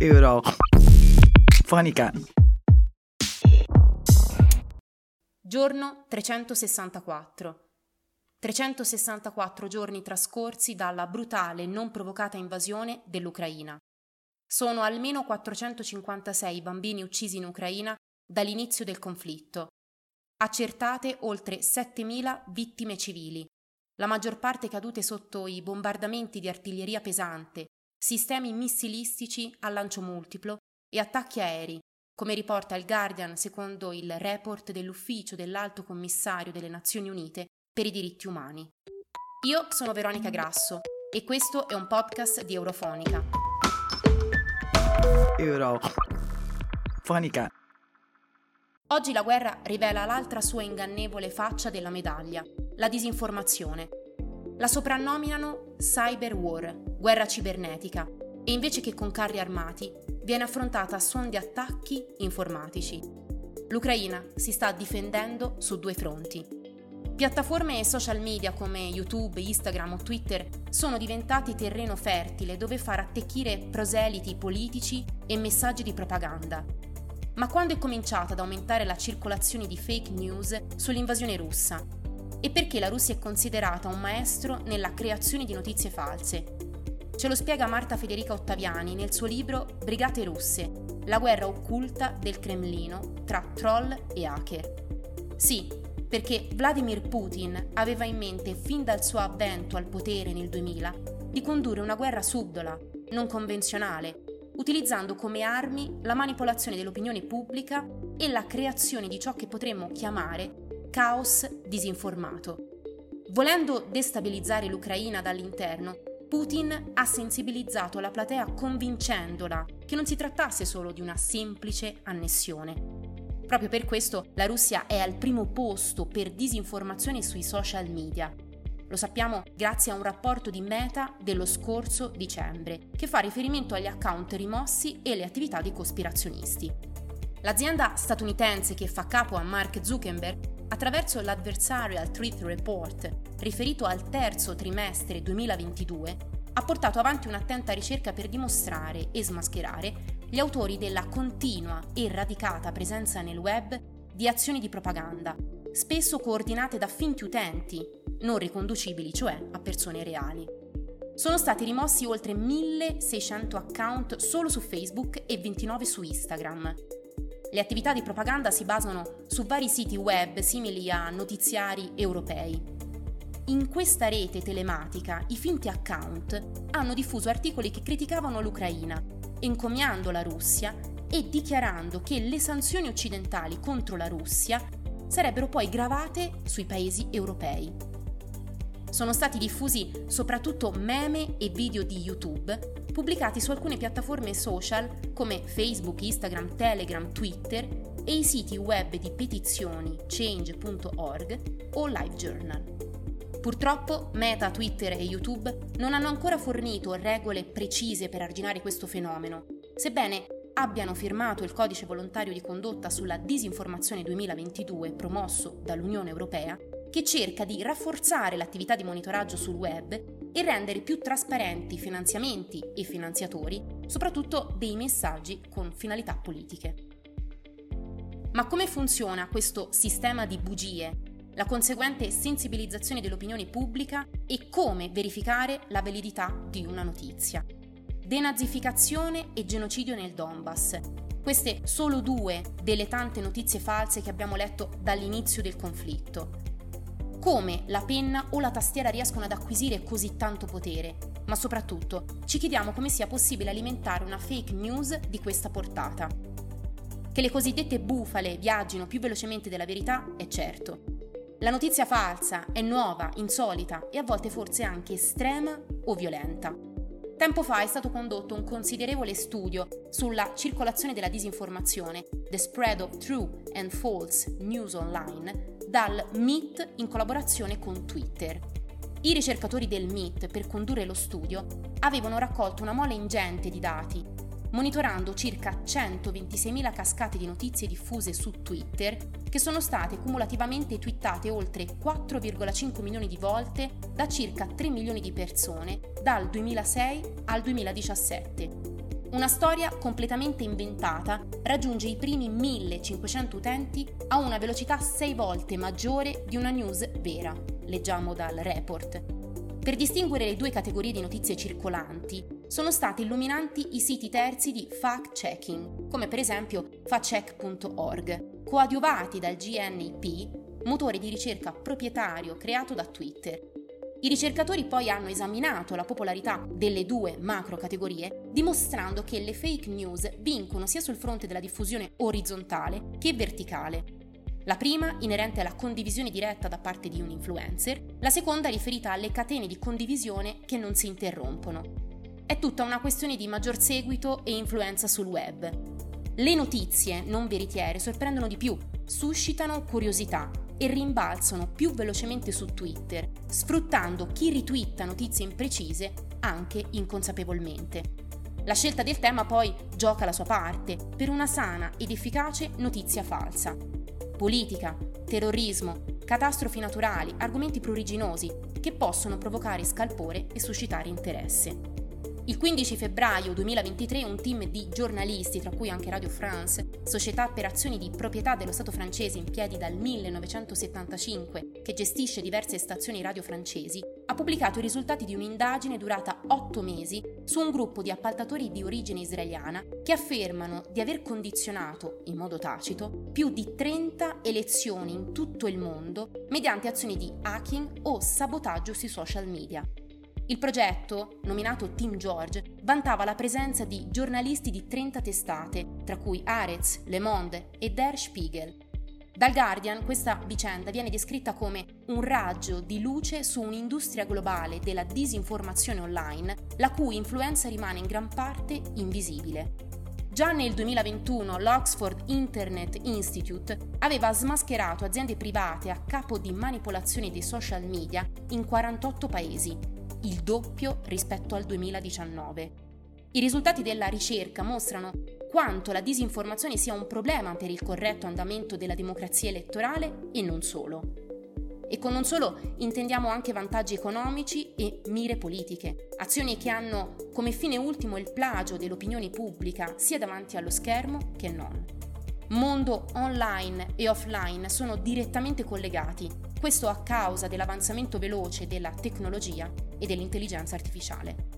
euro Fonica. Giorno 364. 364 giorni trascorsi dalla brutale e non provocata invasione dell'Ucraina. Sono almeno 456 bambini uccisi in Ucraina dall'inizio del conflitto. Accertate oltre 7.000 vittime civili, la maggior parte cadute sotto i bombardamenti di artiglieria pesante, sistemi missilistici a lancio multiplo e attacchi aerei, come riporta il Guardian secondo il report dell'Ufficio dell'Alto Commissario delle Nazioni Unite per i diritti umani. Io sono Veronica Grasso e questo è un podcast di Eurofonica. Eurofonica. Oggi la guerra rivela l'altra sua ingannevole faccia della medaglia, la disinformazione. La soprannominano cyber war, guerra cibernetica, e invece che con carri armati viene affrontata a suon di attacchi informatici. L'Ucraina si sta difendendo su due fronti. Piattaforme e social media come YouTube, Instagram o Twitter sono diventati terreno fertile dove far attecchire proseliti politici e messaggi di propaganda. Ma quando è cominciata ad aumentare la circolazione di fake news sull'invasione russa? E perché la Russia è considerata un maestro nella creazione di notizie false? Ce lo spiega Marta Federica Ottaviani nel suo libro Brigate russe, la guerra occulta del Cremlino tra troll e hacker. Sì, perché Vladimir Putin aveva in mente fin dal suo avvento al potere nel 2000 di condurre una guerra subdola, non convenzionale, utilizzando come armi la manipolazione dell'opinione pubblica e la creazione di ciò che potremmo chiamare caos disinformato. Volendo destabilizzare l'Ucraina dall'interno, Putin ha sensibilizzato la platea convincendola che non si trattasse solo di una semplice annessione. Proprio per questo la Russia è al primo posto per disinformazione sui social media. Lo sappiamo grazie a un rapporto di Meta dello scorso dicembre, che fa riferimento agli account rimossi e alle attività dei cospirazionisti. L'azienda statunitense che fa capo a Mark Zuckerberg attraverso l'Adversarial Truth Report, riferito al terzo trimestre 2022, ha portato avanti un'attenta ricerca per dimostrare e smascherare gli autori della continua e radicata presenza nel web di azioni di propaganda, spesso coordinate da finti utenti, non riconducibili cioè a persone reali. Sono stati rimossi oltre 1600 account solo su Facebook e 29 su Instagram, le attività di propaganda si basano su vari siti web simili a notiziari europei. In questa rete telematica i finti account hanno diffuso articoli che criticavano l'Ucraina, encomiando la Russia e dichiarando che le sanzioni occidentali contro la Russia sarebbero poi gravate sui paesi europei. Sono stati diffusi soprattutto meme e video di YouTube pubblicati su alcune piattaforme social come Facebook, Instagram, Telegram, Twitter e i siti web di petizioni change.org o LiveJournal. Purtroppo Meta, Twitter e YouTube non hanno ancora fornito regole precise per arginare questo fenomeno, sebbene abbiano firmato il codice volontario di condotta sulla disinformazione 2022 promosso dall'Unione Europea, che cerca di rafforzare l'attività di monitoraggio sul web e rendere più trasparenti finanziamenti e finanziatori, soprattutto dei messaggi con finalità politiche. Ma come funziona questo sistema di bugie, la conseguente sensibilizzazione dell'opinione pubblica e come verificare la validità di una notizia? Denazificazione e genocidio nel Donbass. Queste solo due delle tante notizie false che abbiamo letto dall'inizio del conflitto come la penna o la tastiera riescono ad acquisire così tanto potere, ma soprattutto ci chiediamo come sia possibile alimentare una fake news di questa portata. Che le cosiddette bufale viaggino più velocemente della verità è certo. La notizia falsa è nuova, insolita e a volte forse anche estrema o violenta. Tempo fa è stato condotto un considerevole studio sulla circolazione della disinformazione, The Spread of True and False News Online, dal MIT in collaborazione con Twitter. I ricercatori del MIT per condurre lo studio avevano raccolto una mole ingente di dati, monitorando circa 126.000 cascate di notizie diffuse su Twitter che sono state cumulativamente twittate oltre 4,5 milioni di volte da circa 3 milioni di persone dal 2006 al 2017. Una storia completamente inventata raggiunge i primi 1500 utenti a una velocità 6 volte maggiore di una news vera, leggiamo dal report. Per distinguere le due categorie di notizie circolanti, sono stati illuminanti i siti terzi di fact-checking, come per esempio factcheck.org, coadiuvati dal GNIP, motore di ricerca proprietario creato da Twitter, i ricercatori poi hanno esaminato la popolarità delle due macro categorie, dimostrando che le fake news vincono sia sul fronte della diffusione orizzontale che verticale. La prima inerente alla condivisione diretta da parte di un influencer, la seconda riferita alle catene di condivisione che non si interrompono. È tutta una questione di maggior seguito e influenza sul web. Le notizie non veritiere sorprendono di più, suscitano curiosità e rimbalzano più velocemente su Twitter, sfruttando chi ritwitta notizie imprecise anche inconsapevolmente. La scelta del tema poi gioca la sua parte per una sana ed efficace notizia falsa. Politica, terrorismo, catastrofi naturali, argomenti pruriginosi che possono provocare scalpore e suscitare interesse. Il 15 febbraio 2023 un team di giornalisti, tra cui anche Radio France, società per azioni di proprietà dello Stato francese in piedi dal 1975, che gestisce diverse stazioni radio francesi, ha pubblicato i risultati di un'indagine durata otto mesi su un gruppo di appaltatori di origine israeliana che affermano di aver condizionato, in modo tacito, più di 30 elezioni in tutto il mondo mediante azioni di hacking o sabotaggio sui social media. Il progetto, nominato Team George, vantava la presenza di giornalisti di 30 testate, tra cui Arez, Le Monde e Der Spiegel. Dal Guardian questa vicenda viene descritta come un raggio di luce su un'industria globale della disinformazione online, la cui influenza rimane in gran parte invisibile. Già nel 2021 l'Oxford Internet Institute aveva smascherato aziende private a capo di manipolazione dei social media in 48 paesi, il doppio rispetto al 2019. I risultati della ricerca mostrano quanto la disinformazione sia un problema per il corretto andamento della democrazia elettorale e non solo. E con non solo intendiamo anche vantaggi economici e mire politiche, azioni che hanno come fine ultimo il plagio dell'opinione pubblica sia davanti allo schermo che non. Mondo online e offline sono direttamente collegati, questo a causa dell'avanzamento veloce della tecnologia e dell'intelligenza artificiale.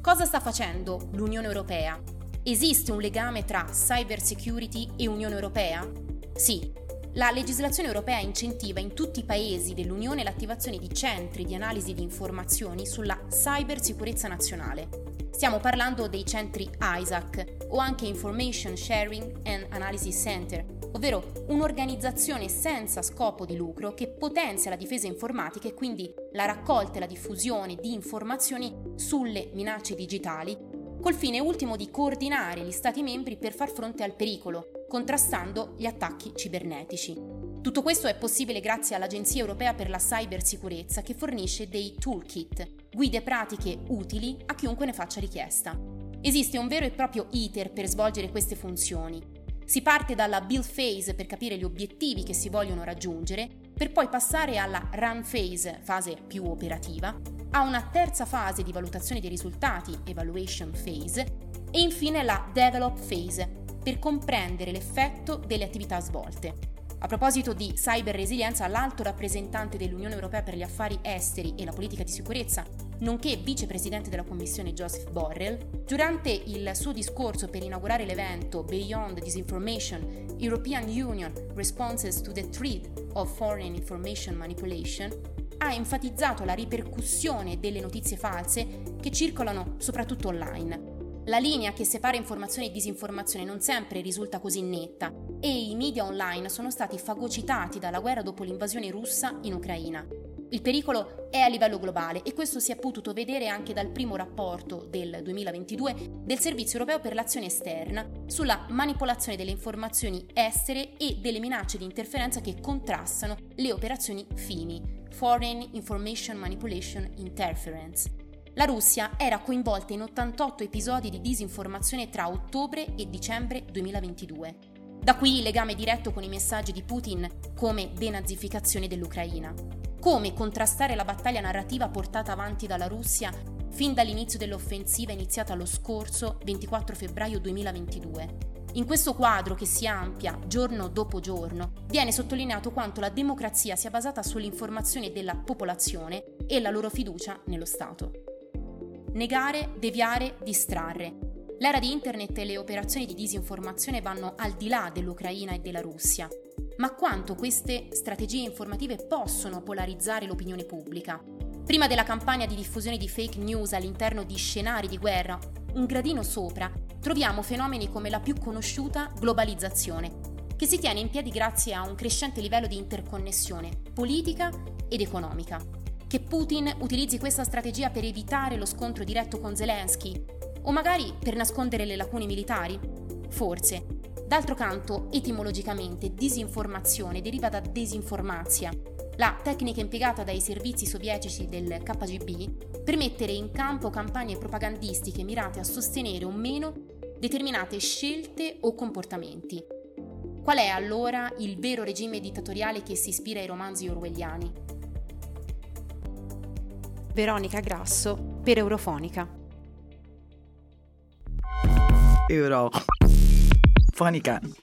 Cosa sta facendo l'Unione Europea? Esiste un legame tra cyber security e Unione Europea? Sì, la legislazione europea incentiva in tutti i paesi dell'Unione l'attivazione di centri di analisi di informazioni sulla cybersicurezza nazionale. Stiamo parlando dei centri ISAC o anche Information Sharing and Analysis Center, ovvero un'organizzazione senza scopo di lucro che potenzia la difesa informatica e quindi la raccolta e la diffusione di informazioni sulle minacce digitali, col fine ultimo di coordinare gli Stati membri per far fronte al pericolo, contrastando gli attacchi cibernetici. Tutto questo è possibile grazie all'Agenzia europea per la cybersicurezza che fornisce dei toolkit, guide pratiche utili a chiunque ne faccia richiesta. Esiste un vero e proprio iter per svolgere queste funzioni. Si parte dalla build phase per capire gli obiettivi che si vogliono raggiungere, per poi passare alla run phase, fase più operativa, a una terza fase di valutazione dei risultati, evaluation phase, e infine la develop phase, per comprendere l'effetto delle attività svolte. A proposito di cyber resilienza, l'alto rappresentante dell'Unione Europea per gli affari esteri e la politica di sicurezza, nonché vicepresidente della Commissione Joseph Borrell, durante il suo discorso per inaugurare l'evento Beyond Disinformation, European Union Responses to the Threat of Foreign Information Manipulation, ha enfatizzato la ripercussione delle notizie false che circolano soprattutto online la linea che separa informazione e disinformazione non sempre risulta così netta e i media online sono stati fagocitati dalla guerra dopo l'invasione russa in Ucraina. Il pericolo è a livello globale e questo si è potuto vedere anche dal primo rapporto del 2022 del Servizio europeo per l'azione esterna sulla manipolazione delle informazioni estere e delle minacce di interferenza che contrastano le operazioni FIMI, Foreign Information Manipulation Interference. La Russia era coinvolta in 88 episodi di disinformazione tra ottobre e dicembre 2022. Da qui il legame diretto con i messaggi di Putin come denazificazione dell'Ucraina. Come contrastare la battaglia narrativa portata avanti dalla Russia fin dall'inizio dell'offensiva iniziata lo scorso 24 febbraio 2022. In questo quadro che si amplia giorno dopo giorno, viene sottolineato quanto la democrazia sia basata sull'informazione della popolazione e la loro fiducia nello Stato. Negare, deviare, distrarre. L'era di Internet e le operazioni di disinformazione vanno al di là dell'Ucraina e della Russia. Ma quanto queste strategie informative possono polarizzare l'opinione pubblica? Prima della campagna di diffusione di fake news all'interno di scenari di guerra, un gradino sopra troviamo fenomeni come la più conosciuta globalizzazione, che si tiene in piedi grazie a un crescente livello di interconnessione politica ed economica. Che Putin utilizzi questa strategia per evitare lo scontro diretto con Zelensky o magari per nascondere le lacune militari? Forse. D'altro canto, etimologicamente, disinformazione deriva da desinformazia, la tecnica impiegata dai servizi sovietici del KGB per mettere in campo campagne propagandistiche mirate a sostenere o meno determinate scelte o comportamenti. Qual è allora il vero regime dittatoriale che si ispira ai romanzi orwelliani? Veronica Grasso per Eurofonica. Eurofonica.